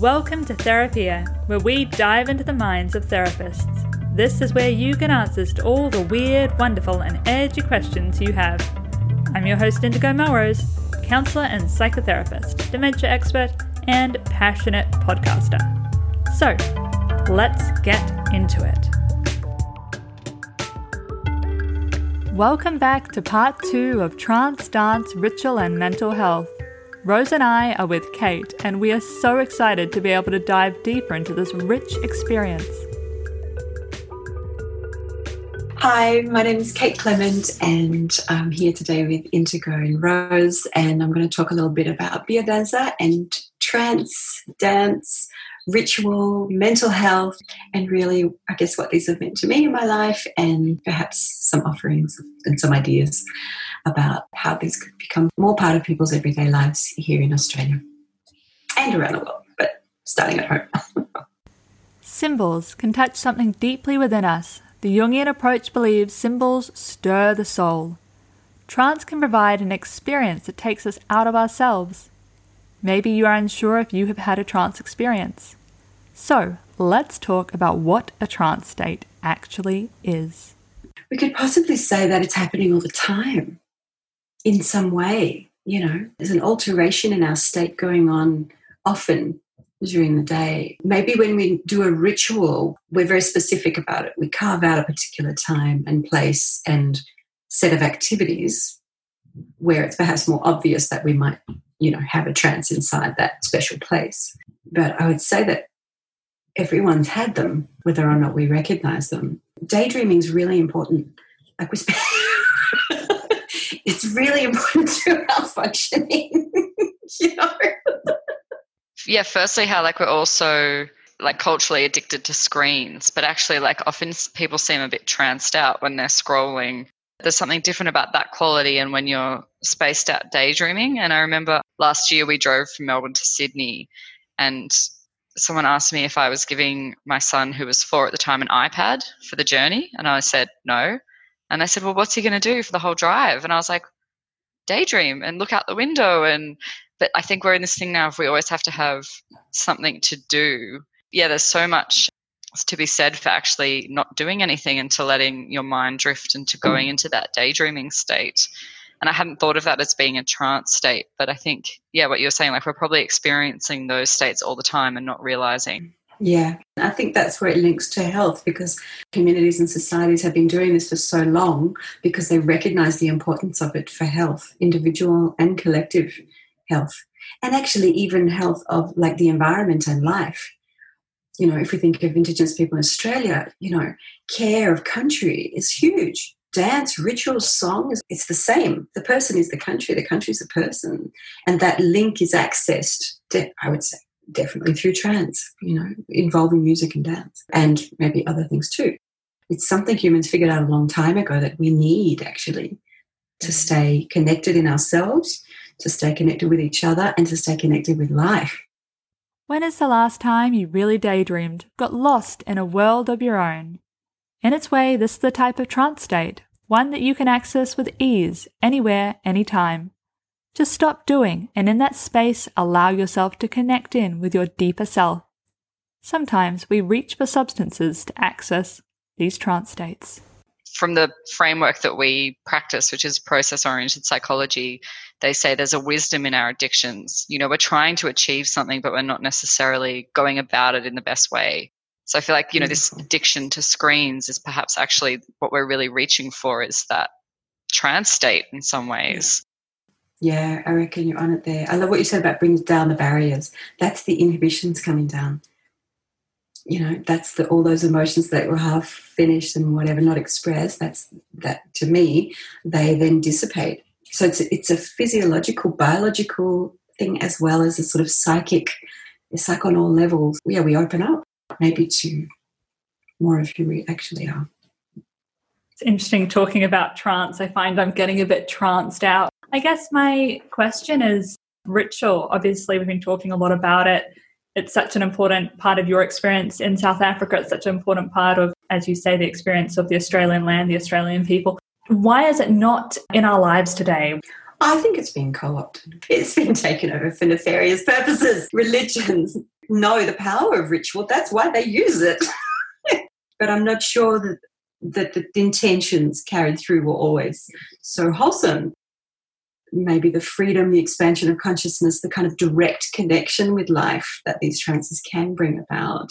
Welcome to Therapia, where we dive into the minds of therapists. This is where you get answers to all the weird, wonderful, and edgy questions you have. I'm your host, Indigo Melrose, counselor and psychotherapist, dementia expert, and passionate podcaster. So, let's get into it. Welcome back to part two of Trance, Dance, Ritual, and Mental Health. Rose and I are with Kate, and we are so excited to be able to dive deeper into this rich experience. Hi, my name is Kate Clement, and I'm here today with Indigo and Rose, and I'm going to talk a little bit about biodanza and trance, dance, ritual, mental health, and really, I guess, what these have meant to me in my life, and perhaps some offerings and some ideas about how these could become more part of people's everyday lives here in Australia and around the world, but starting at home. Symbols can touch something deeply within us. The Jungian approach believes symbols stir the soul. Trance can provide an experience that takes us out of ourselves. Maybe you are unsure if you have had a trance experience. So, let's talk about what a trance state actually is. We could possibly say that it's happening all the time in some way. You know, there's an alteration in our state going on often during the day. Maybe when we do a ritual, we're very specific about it. We carve out a particular time and place and set of activities where it's perhaps more obvious that we might, you know, have a trance inside that special place. But I would say that everyone's had them, whether or not we recognize them. Daydreaming is really important. Like we spend it's really important to our functioning. you know? yeah, firstly, how like we're also like culturally addicted to screens, but actually, like often people seem a bit tranced out when they're scrolling. There's something different about that quality and when you're spaced out daydreaming. And I remember last year we drove from Melbourne to Sydney and someone asked me if I was giving my son, who was four at the time, an iPad for the journey. And I said, no. And they said, Well, what's he going to do for the whole drive? And I was like, Daydream and look out the window. And, but I think we're in this thing now if we always have to have something to do. Yeah, there's so much to be said for actually not doing anything and to letting your mind drift into going mm. into that daydreaming state. And I hadn't thought of that as being a trance state, but I think, yeah, what you're saying, like we're probably experiencing those states all the time and not realizing. Yeah, I think that's where it links to health because communities and societies have been doing this for so long because they recognize the importance of it for health, individual and collective health, and actually even health of like the environment and life. You know, if we think of Indigenous people in Australia, you know, care of country is huge. Dance, ritual, song, it's the same. The person is the country, the country is the person. And that link is accessed, I would say, definitely through trance, you know, involving music and dance and maybe other things too. It's something humans figured out a long time ago that we need actually to mm. stay connected in ourselves, to stay connected with each other, and to stay connected with life. When is the last time you really daydreamed, got lost in a world of your own? In its way, this is the type of trance state, one that you can access with ease, anywhere, anytime. Just stop doing and in that space allow yourself to connect in with your deeper self. Sometimes we reach for substances to access these trance states. From the framework that we practice, which is process oriented psychology, they say there's a wisdom in our addictions. You know, we're trying to achieve something, but we're not necessarily going about it in the best way. So I feel like, you know, this addiction to screens is perhaps actually what we're really reaching for is that trance state in some ways. Yeah, I reckon you're on it there. I love what you said about brings down the barriers. That's the inhibitions coming down. You know, that's the all those emotions that were half finished and whatever not expressed. That's that to me, they then dissipate. So it's it's a physiological, biological thing as well as a sort of psychic. It's like on all levels. Yeah, we open up maybe to more of who we actually are. It's interesting talking about trance. I find I'm getting a bit tranced out I guess my question is ritual. Obviously, we've been talking a lot about it. It's such an important part of your experience in South Africa. It's such an important part of, as you say, the experience of the Australian land, the Australian people. Why is it not in our lives today? I think it's been co opted. It's been taken over for nefarious purposes. Religions, know the power of ritual. That's why they use it. but I'm not sure that that the intentions carried through were always so wholesome. Maybe the freedom, the expansion of consciousness, the kind of direct connection with life that these trances can bring about.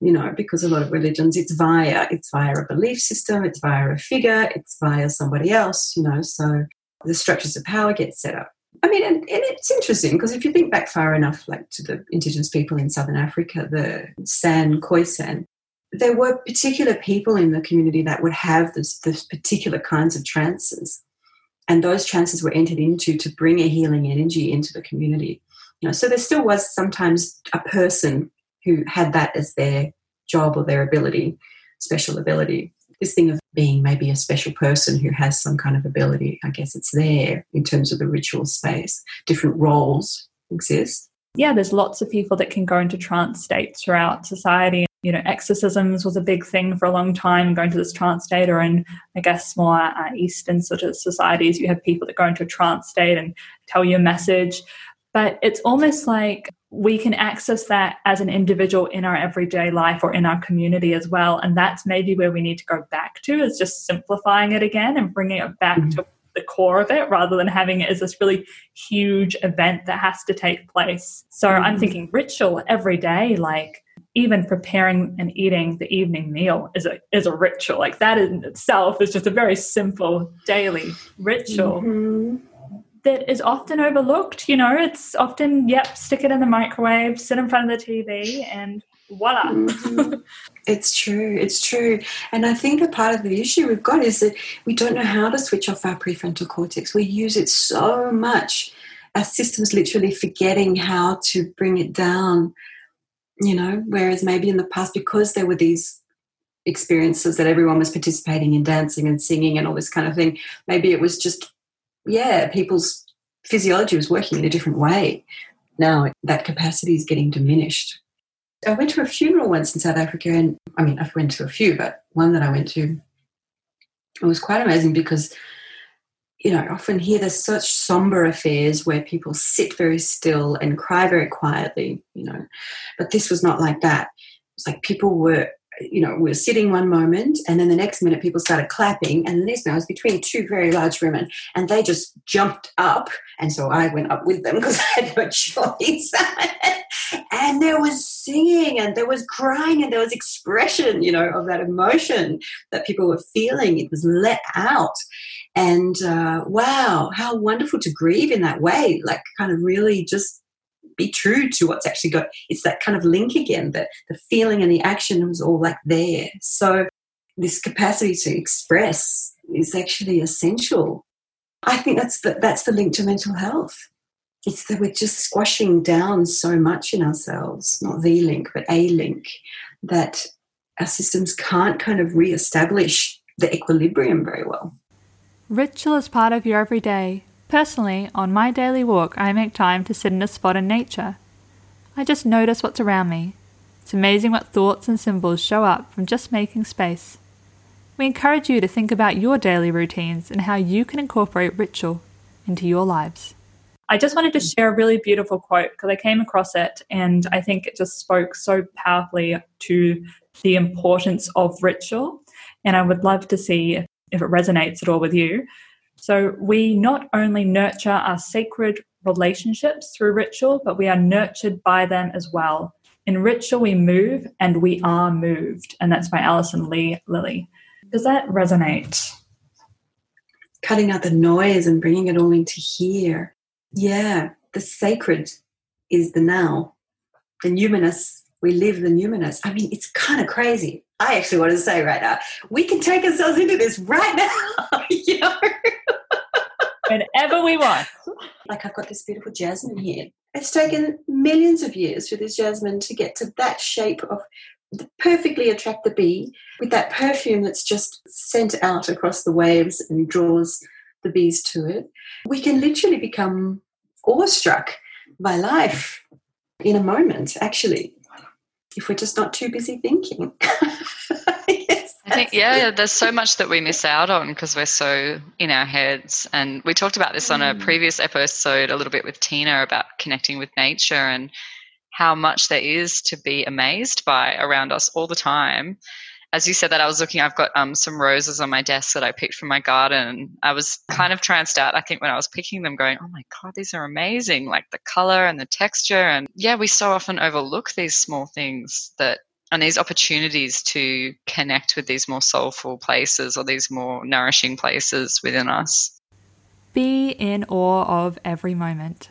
You know, because a lot of religions, it's via it's via a belief system, it's via a figure, it's via somebody else. You know, so the structures of power get set up. I mean, and, and it's interesting because if you think back far enough, like to the indigenous people in southern Africa, the San Khoisan, there were particular people in the community that would have this, this particular kinds of trances. And those trances were entered into to bring a healing energy into the community. You know, so there still was sometimes a person who had that as their job or their ability, special ability. This thing of being maybe a special person who has some kind of ability, I guess it's there in terms of the ritual space. Different roles exist. Yeah, there's lots of people that can go into trance states throughout society you know, exorcisms was a big thing for a long time, going to this trance state, or in, I guess, more uh, Eastern sort of societies, you have people that go into a trance state and tell you a message. But it's almost like we can access that as an individual in our everyday life or in our community as well. And that's maybe where we need to go back to, is just simplifying it again and bringing it back mm-hmm. to the core of it rather than having it as this really huge event that has to take place. So mm-hmm. I'm thinking ritual every day, like even preparing and eating the evening meal is a is a ritual. Like that in itself is just a very simple daily ritual. Mm-hmm. That is often overlooked. You know, it's often, yep, stick it in the microwave, sit in front of the TV, and voila. Mm-hmm. it's true. It's true. And I think a part of the issue we've got is that we don't know how to switch off our prefrontal cortex. We use it so much. Our system's literally forgetting how to bring it down you know whereas maybe in the past because there were these experiences that everyone was participating in dancing and singing and all this kind of thing maybe it was just yeah people's physiology was working in a different way now that capacity is getting diminished i went to a funeral once in south africa and i mean i went to a few but one that i went to it was quite amazing because you know, I often hear there's such somber affairs where people sit very still and cry very quietly, you know. But this was not like that. It's like people were, you know, we were sitting one moment and then the next minute people started clapping and the next minute I was between two very large women and they just jumped up and so I went up with them because I had no choice. and there was singing and there was crying and there was expression, you know, of that emotion that people were feeling. It was let out. And uh, wow, how wonderful to grieve in that way, like kind of really just be true to what's actually got. It's that kind of link again, that the feeling and the action was all like there. So this capacity to express is actually essential. I think that's the, that's the link to mental health. It's that we're just squashing down so much in ourselves, not the link, but a link, that our systems can't kind of re-establish the equilibrium very well. Ritual is part of your everyday. Personally, on my daily walk, I make time to sit in a spot in nature. I just notice what's around me. It's amazing what thoughts and symbols show up from just making space. We encourage you to think about your daily routines and how you can incorporate ritual into your lives. I just wanted to share a really beautiful quote because I came across it and I think it just spoke so powerfully to the importance of ritual. And I would love to see if it resonates at all with you. So, we not only nurture our sacred relationships through ritual, but we are nurtured by them as well. In ritual, we move and we are moved. And that's by Alison Leigh Lilly. Does that resonate? Cutting out the noise and bringing it all into here. Yeah, the sacred is the now. The numinous, we live the numinous. I mean, it's kind of crazy. I actually want to say right now, we can take ourselves into this right now. you know? Whenever we want. Like I've got this beautiful jasmine here. It's taken millions of years for this jasmine to get to that shape of perfectly attract the bee with that perfume that's just sent out across the waves and draws the bees to it. We can literally become awestruck by life in a moment, actually if we're just not too busy thinking. Think, yeah, there's so much that we miss out on because we're so in our heads. And we talked about this on a mm. previous episode a little bit with Tina about connecting with nature and how much there is to be amazed by around us all the time. As you said that, I was looking, I've got um, some roses on my desk that I picked from my garden. I was kind of tranced out, I think, when I was picking them, going, oh my God, these are amazing. Like the color and the texture. And yeah, we so often overlook these small things that and these opportunities to connect with these more soulful places or these more nourishing places within us. Be in awe of every moment.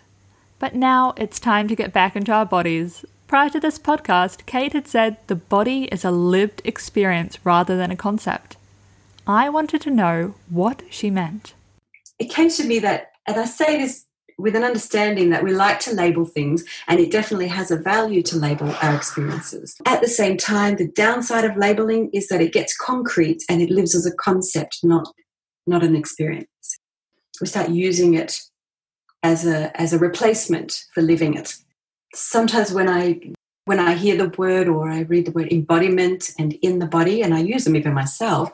But now it's time to get back into our bodies. Prior to this podcast, Kate had said the body is a lived experience rather than a concept. I wanted to know what she meant. It came to me that, and I say this with an understanding that we like to label things and it definitely has a value to label our experiences. At the same time, the downside of labeling is that it gets concrete and it lives as a concept, not, not an experience. We start using it as a, as a replacement for living it. Sometimes when I when I hear the word or I read the word embodiment and in the body, and I use them even myself,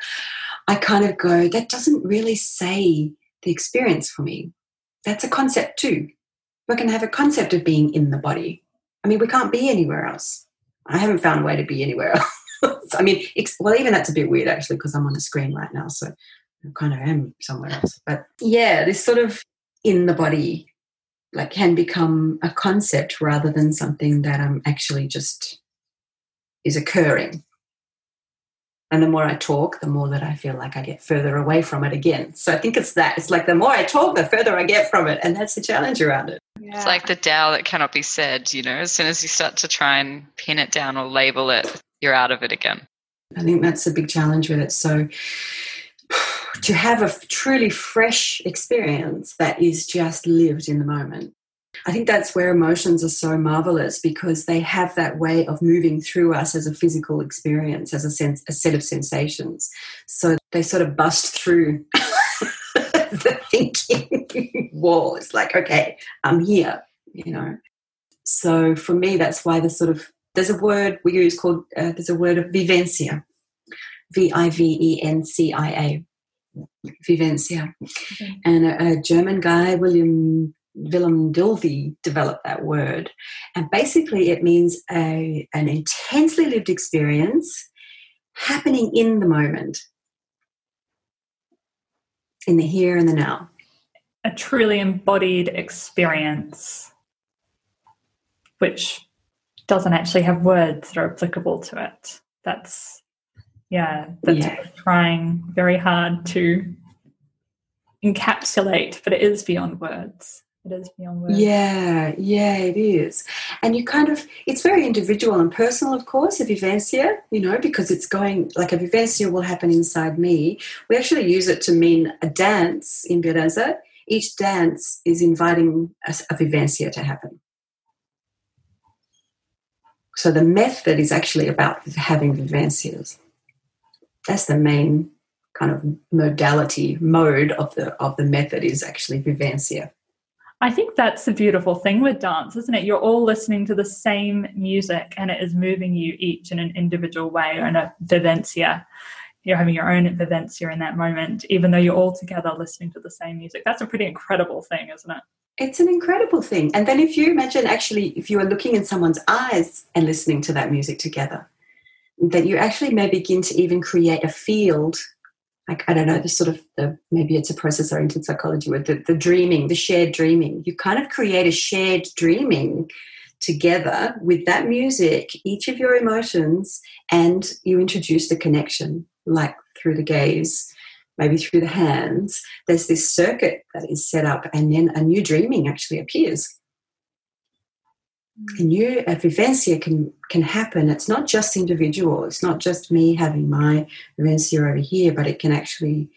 I kind of go, that doesn't really say the experience for me that's a concept too. We can have a concept of being in the body. I mean, we can't be anywhere else. I haven't found a way to be anywhere else. I mean, well, even that's a bit weird actually, because I'm on a screen right now, so I kind of am somewhere else. But yeah, this sort of in the body like can become a concept rather than something that I'm actually just is occurring. And the more I talk, the more that I feel like I get further away from it again. So I think it's that. It's like the more I talk, the further I get from it. And that's the challenge around it. Yeah. It's like the Tao that cannot be said, you know, as soon as you start to try and pin it down or label it, you're out of it again. I think that's a big challenge with it. So to have a truly fresh experience that is just lived in the moment I think that's where emotions are so marvelous because they have that way of moving through us as a physical experience, as a sense, a set of sensations. So they sort of bust through the thinking wall. It's like, okay, I'm here, you know. So for me, that's why the sort of there's a word we use called uh, there's a word of vivencia, V I V E N C I A, vivencia, okay. and a, a German guy, William Wilhelm Dilthey developed that word. And basically, it means a, an intensely lived experience happening in the moment, in the here and the now. A truly embodied experience, which doesn't actually have words that are applicable to it. That's, yeah, that's yeah. trying very hard to encapsulate, but it is beyond words it is beyond words. Yeah, yeah, it is. And you kind of, it's very individual and personal, of course, a vivencia, you know, because it's going, like a vivencia will happen inside me. We actually use it to mean a dance in Biodanza. Each dance is inviting a, a vivencia to happen. So the method is actually about having vivencias. That's the main kind of modality, mode of the of the method is actually vivencia. I think that's the beautiful thing with dance, isn't it? You're all listening to the same music and it is moving you each in an individual way or in a vivencia. You're having your own vivencia in that moment, even though you're all together listening to the same music. That's a pretty incredible thing, isn't it? It's an incredible thing. And then if you imagine actually, if you are looking in someone's eyes and listening to that music together, that you actually may begin to even create a field like I don't know, the sort of the maybe it's a process oriented psychology with the, the dreaming, the shared dreaming. You kind of create a shared dreaming together with that music, each of your emotions, and you introduce the connection, like through the gaze, maybe through the hands. There's this circuit that is set up, and then a new dreaming actually appears a new a vivencia can can happen. It's not just individual. It's not just me having my vivencia over here, but it can actually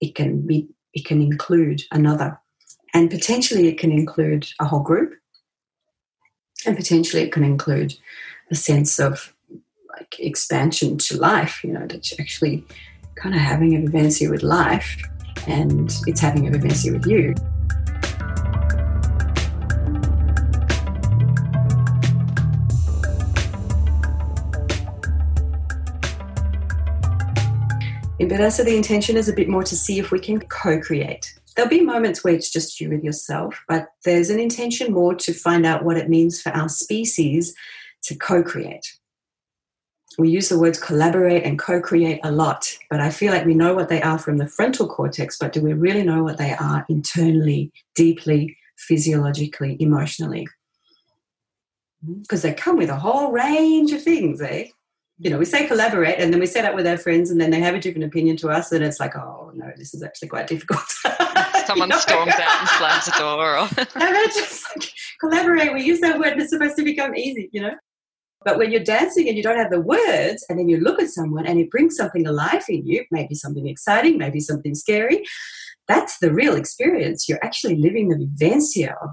it can be it can include another, and potentially it can include a whole group, and potentially it can include a sense of like expansion to life. You know, that you're actually kind of having a vivencia with life, and it's having a vivencia with you. In Biodanza, the intention is a bit more to see if we can co create there'll be moments where it's just you with yourself, but there's an intention more to find out what it means for our species to co create. We use the words collaborate and co create a lot, but I feel like we know what they are from the frontal cortex, but do we really know what they are internally, deeply, physiologically, emotionally? Because they come with a whole range of things, eh? You know, we say collaborate and then we set up with our friends and then they have a different opinion to us and it's like, oh no, this is actually quite difficult. Someone you know? storms out and slams the door. Or... and just like, collaborate, we use that word and it's supposed to become easy, you know? But when you're dancing and you don't have the words and then you look at someone and it brings something alive in you, maybe something exciting, maybe something scary, that's the real experience. You're actually living the vivencia of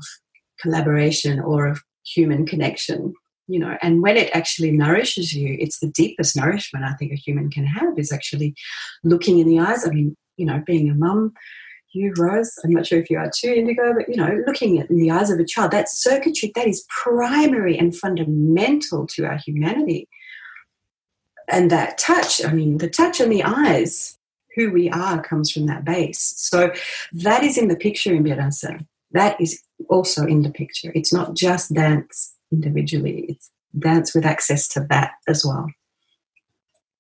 collaboration or of human connection you know and when it actually nourishes you it's the deepest nourishment i think a human can have is actually looking in the eyes. I mean you know being a mum you rose i'm not sure if you are too indigo but you know looking in the eyes of a child that circuitry that is primary and fundamental to our humanity. And that touch i mean the touch and the eyes who we are comes from that base. So that is in the picture in Biodanza. that is also in the picture. It's not just dance individually. It's dance with access to that as well.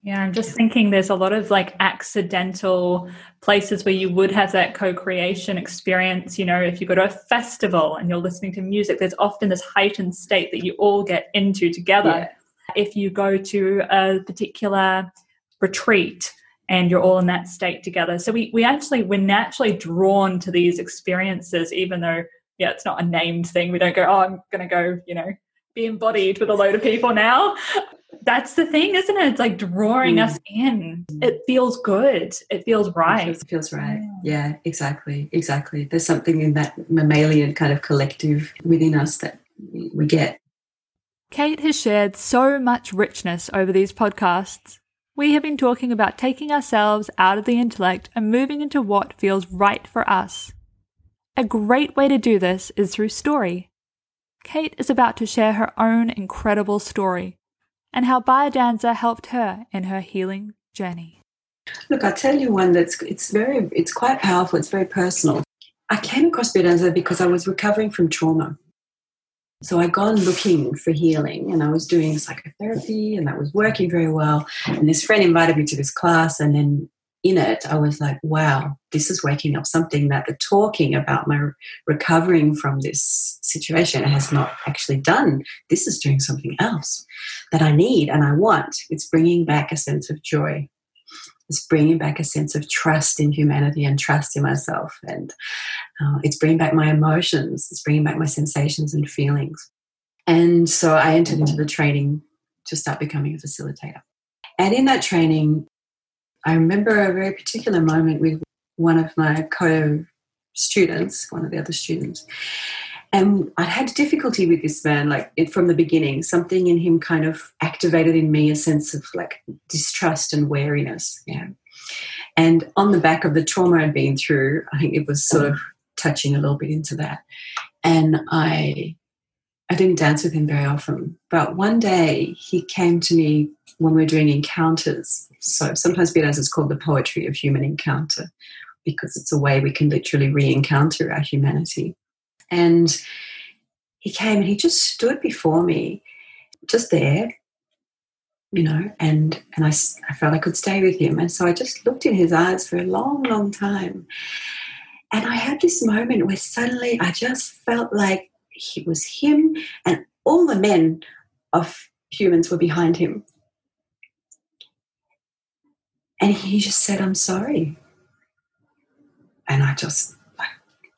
Yeah, I'm just thinking there's a lot of like accidental places where you would have that co creation experience. You know, if you go to a festival and you're listening to music, there's often this heightened state that you all get into together. Yeah. If you go to a particular retreat and you're all in that state together. So we, we actually, we're naturally drawn to these experiences, even though yeah, it's not a named thing. We don't go, oh, I'm going to go, you know, be embodied with a load of people now. That's the thing, isn't it? It's like drawing mm. us in. It feels good. It feels right. It feels, feels right. Yeah. yeah, exactly. Exactly. There's something in that mammalian kind of collective within us that we get. Kate has shared so much richness over these podcasts. We have been talking about taking ourselves out of the intellect and moving into what feels right for us. A great way to do this is through story. Kate is about to share her own incredible story and how Biodanza helped her in her healing journey. Look, I'll tell you one that's it's very it's quite powerful, it's very personal. I came across Biodanza because I was recovering from trauma. So I'd gone looking for healing and I was doing psychotherapy and that was working very well. And this friend invited me to this class and then in it, I was like, wow, this is waking up something that the talking about my recovering from this situation has not actually done. This is doing something else that I need and I want. It's bringing back a sense of joy. It's bringing back a sense of trust in humanity and trust in myself. And uh, it's bringing back my emotions. It's bringing back my sensations and feelings. And so I entered into the training to start becoming a facilitator. And in that training, I remember a very particular moment with one of my co students, one of the other students. And I'd had difficulty with this man, like from the beginning. Something in him kind of activated in me a sense of like distrust and wariness. Yeah. And on the back of the trauma I'd been through, I think it was sort of touching a little bit into that. And I I didn't dance with him very often. But one day he came to me when we were doing encounters. So sometimes Biodanza is called the poetry of human encounter because it's a way we can literally re encounter our humanity. And he came and he just stood before me, just there, you know, and, and I, I felt I could stay with him. And so I just looked in his eyes for a long, long time. And I had this moment where suddenly I just felt like it was him and all the men of humans were behind him. And he just said, I'm sorry. And I just like,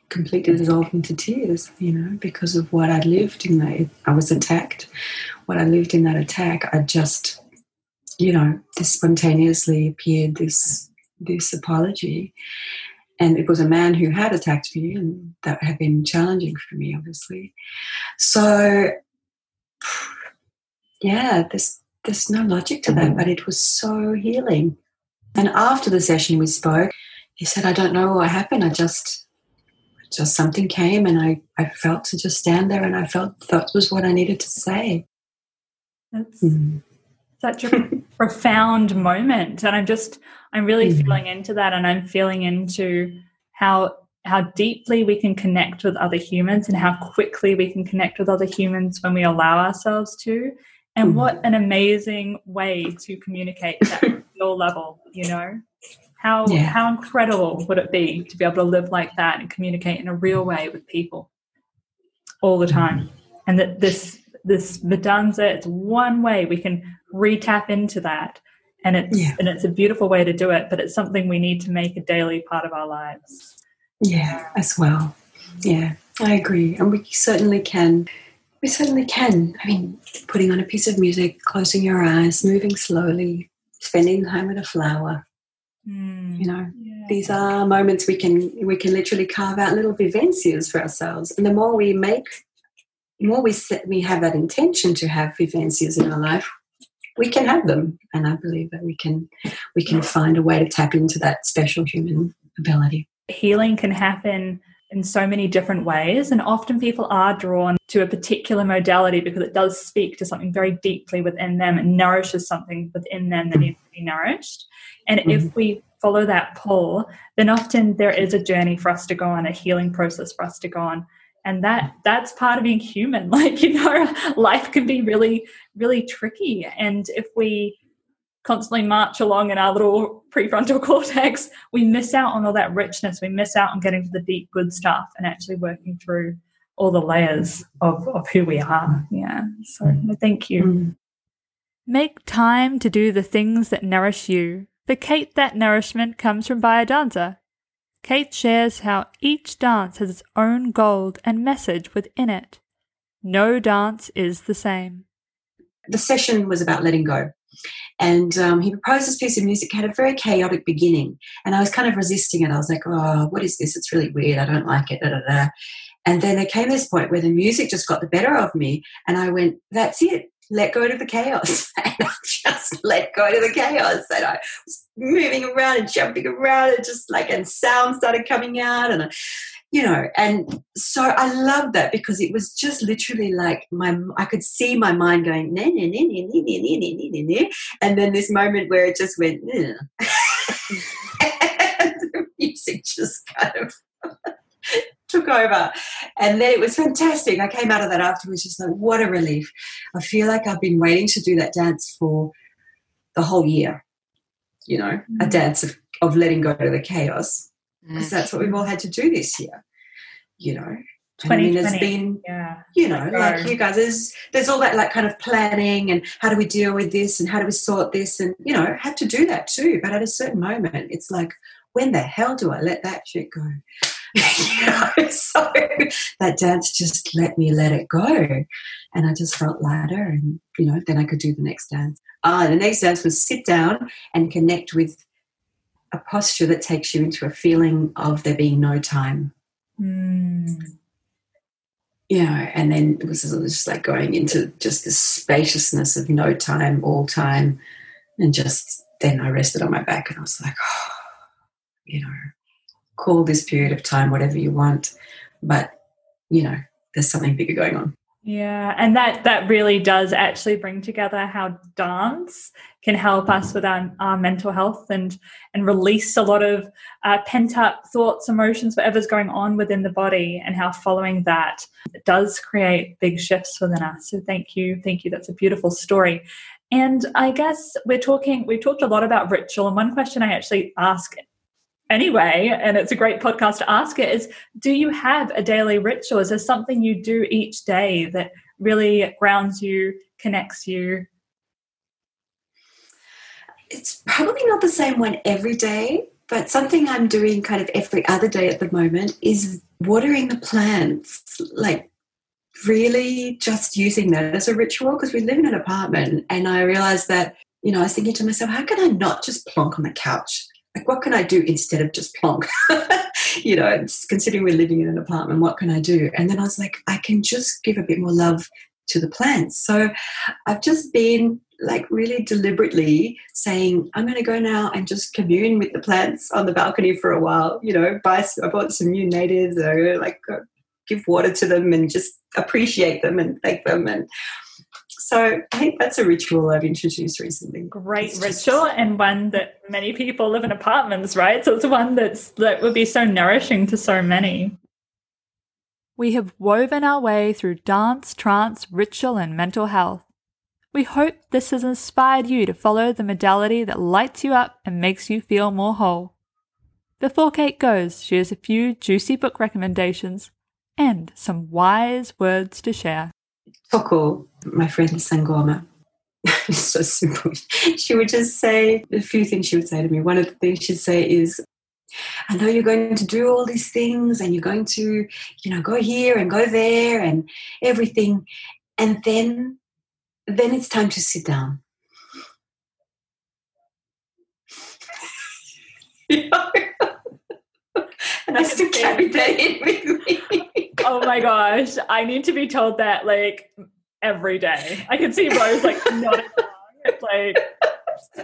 completely dissolved into tears, you know, because of what I lived in that. I was attacked. What I lived in that attack, I just, you know, this spontaneously appeared this this apology and it was a man who had attacked me and that had been challenging for me obviously. So yeah there's there's no logic to that but it was so healing. And after the session we spoke he said i don't know what happened. I just just something came and i i felt to just stand there and i felt that was what i needed to say. That's mm. such a profound moment and i'm just i'm really mm-hmm. feeling into that and i'm feeling into how how deeply we can connect with other humans and how quickly we can connect with other humans when we allow ourselves to. And what mm-hmm. an amazing way to communicate at your level, you know? How yeah. how incredible would it be to be able to live like that and communicate in a real way with people all the time? And that this this Biodanza, it's one way we can re-tap into that. And it's yeah. and it's a beautiful way to do it, but it's something we need to make a daily part of our lives. Yeah, as well. Yeah, I agree. And we certainly can. We certainly can. I mean, putting on a piece of music, closing your eyes, moving slowly, spending time with a flower. Mm, you know, yeah. these are moments we can we can literally carve out little vivencias for ourselves. And the more we make, more we set, we have that intention to have vivencias in our life, we can have them. And I believe that we can we can find a way to tap into that special human ability healing can happen in so many different ways. And often people are drawn to a particular modality because it does speak to something very deeply within them and nourishes something within them that needs to be nourished. And mm-hmm. if we follow that pull, then often there is a journey for us to go on, a healing process for us to go on. And that that's part of being human. Like, you know, life can be really, really tricky. And if we constantly march along in our little prefrontal cortex, we miss out on all that richness. We miss out on getting to the deep, good stuff and actually working through all the layers of, of who we are. Yeah. So thank you. Mm. Make time to do the things that nourish you. For Kate, that nourishment comes from Biodanza. Kate shares how each dance has its own gold and message within it. No dance is the same. The session was about letting go. And um, he proposed this piece of music, had a very chaotic beginning. And I was kind of resisting it. I was like, oh, what is this? It's really weird. I don't like it. Da, da, da. And then there came this point where the music just got the better of me. And I went, that's it. Let go to the chaos. and I just let go to the chaos. And I was moving around and jumping around and just like, and sound started coming out. And I, you know and so i love that because it was just literally like my i could see my mind going nah, nah, nah, nah, nah, nah, nah, nah, nah, and then this moment where it just went and the music just kind of took over and then it was fantastic i came out of that afterwards just like what a relief i feel like i've been waiting to do that dance for the whole year you know mm-hmm. a mm. dance of, of letting go of the chaos because that's what we've all had to do this year. You know, I mean, there's been, yeah. you know, like you guys, there's there's all that like kind of planning and how do we deal with this and how do we sort this and you know have to do that too. But at a certain moment, it's like, when the hell do I let that shit go? You know, so that dance just let me let it go, and I just felt lighter, and you know, then I could do the next dance. Ah, the next dance was sit down and connect with a posture that takes you into a feeling of there being no time. Mm. You know, and then it was just like going into just this spaciousness of no time, all time, and just then I rested on my back and I was like, oh, you know, call this period of time whatever you want, but you know, there's something bigger going on. Yeah, and that that really does actually bring together how dance can help us with our, our mental health and and release a lot of uh, pent up thoughts, emotions, whatever's going on within the body, and how following that does create big shifts within us. So thank you, thank you. That's a beautiful story. And I guess we're talking. We've talked a lot about ritual, and one question I actually ask anyway, and it's a great podcast to ask it, is do you have a daily ritual? Is there something you do each day that really grounds you, connects you? It's probably not the same one every day, but something I'm doing kind of every other day at the moment is watering the plants. Like, really just using that as a ritual because we live in an apartment and I realized that, you know, I was thinking to myself, how can I not just plonk on the couch like what can I do instead of just plonk? you know, considering we're living in an apartment, what can I do? And then I was like, I can just give a bit more love to the plants. So I've just been like really deliberately saying, I'm going to go now and just commune with the plants on the balcony for a while. You know, buy, I bought some new natives, or like uh, give water to them and just appreciate them and thank them and So I think that's a ritual I've introduced recently. Great it's ritual just... and one that many people live in apartments, right? So it's one that's that would be so nourishing to so many. We have woven our way through dance, trance, ritual, and mental health. We hope this has inspired you to follow the modality that lights you up and makes you feel more whole. Before Kate goes, she has a few juicy book recommendations and some wise words to share. Toko, my friend Sangoma, it's so simple. She would just say a few things she would say to me. One of the things she'd say is, I know you're going to do all these things and you're going to, you know, go here and go there and everything. And then then it's time to sit down. I still carry that in with me. oh my gosh. I need to be told that like every day. I can see Rose like nodding along. like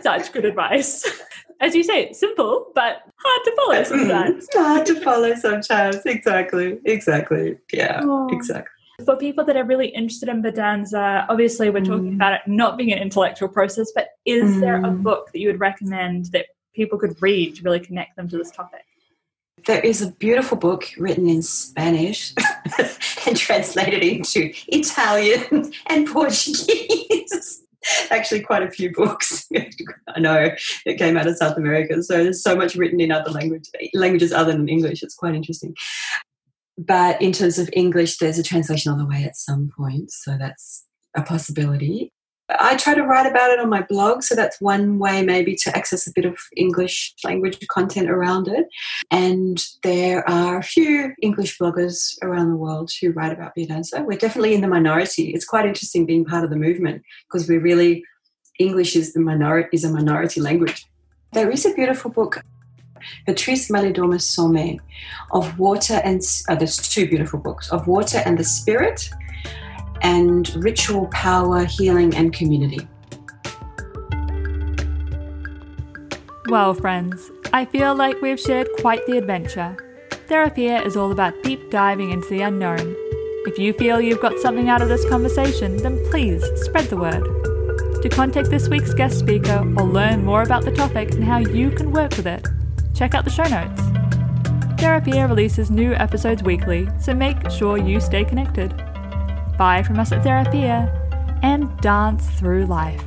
such good advice. As you say, simple but hard to follow sometimes. hard to follow sometimes. Exactly. Exactly. Yeah. Oh. Exactly. For people that are really interested in Biodanza, obviously we're talking mm. about it not being an intellectual process, but is mm. there a mm. book that you would recommend that people could read to really connect them to this topic? There is a beautiful book written in Spanish and translated into Italian and Portuguese. Actually, quite a few books I know that came out of South America. So there's so much written in other language, languages other than English. It's quite interesting. But in terms of English, there's a translation on the way at some point. So that's a possibility. I try to write about it on my blog, so that's one way maybe to access a bit of English language content around it. And there are a few English bloggers around the world who write about Biodanza. We're definitely in the minority. It's quite interesting being part of the movement because we're really English is the minority is a minority language. There is a beautiful book Patrice Malidoma Somé of Water and, uh, there's two beautiful books, of Water and the Spirit and Ritual Power, Healing and Community. Well, friends, I feel like we've shared quite the adventure. Therapia is all about deep diving into the unknown. If you feel you've got something out of this conversation, then please spread the word. To contact this week's guest speaker or learn more about the topic and how you can work with it, check out the show notes. Therapia releases new episodes weekly, so make sure you stay connected. Bye from us at Therapia, and dance through life.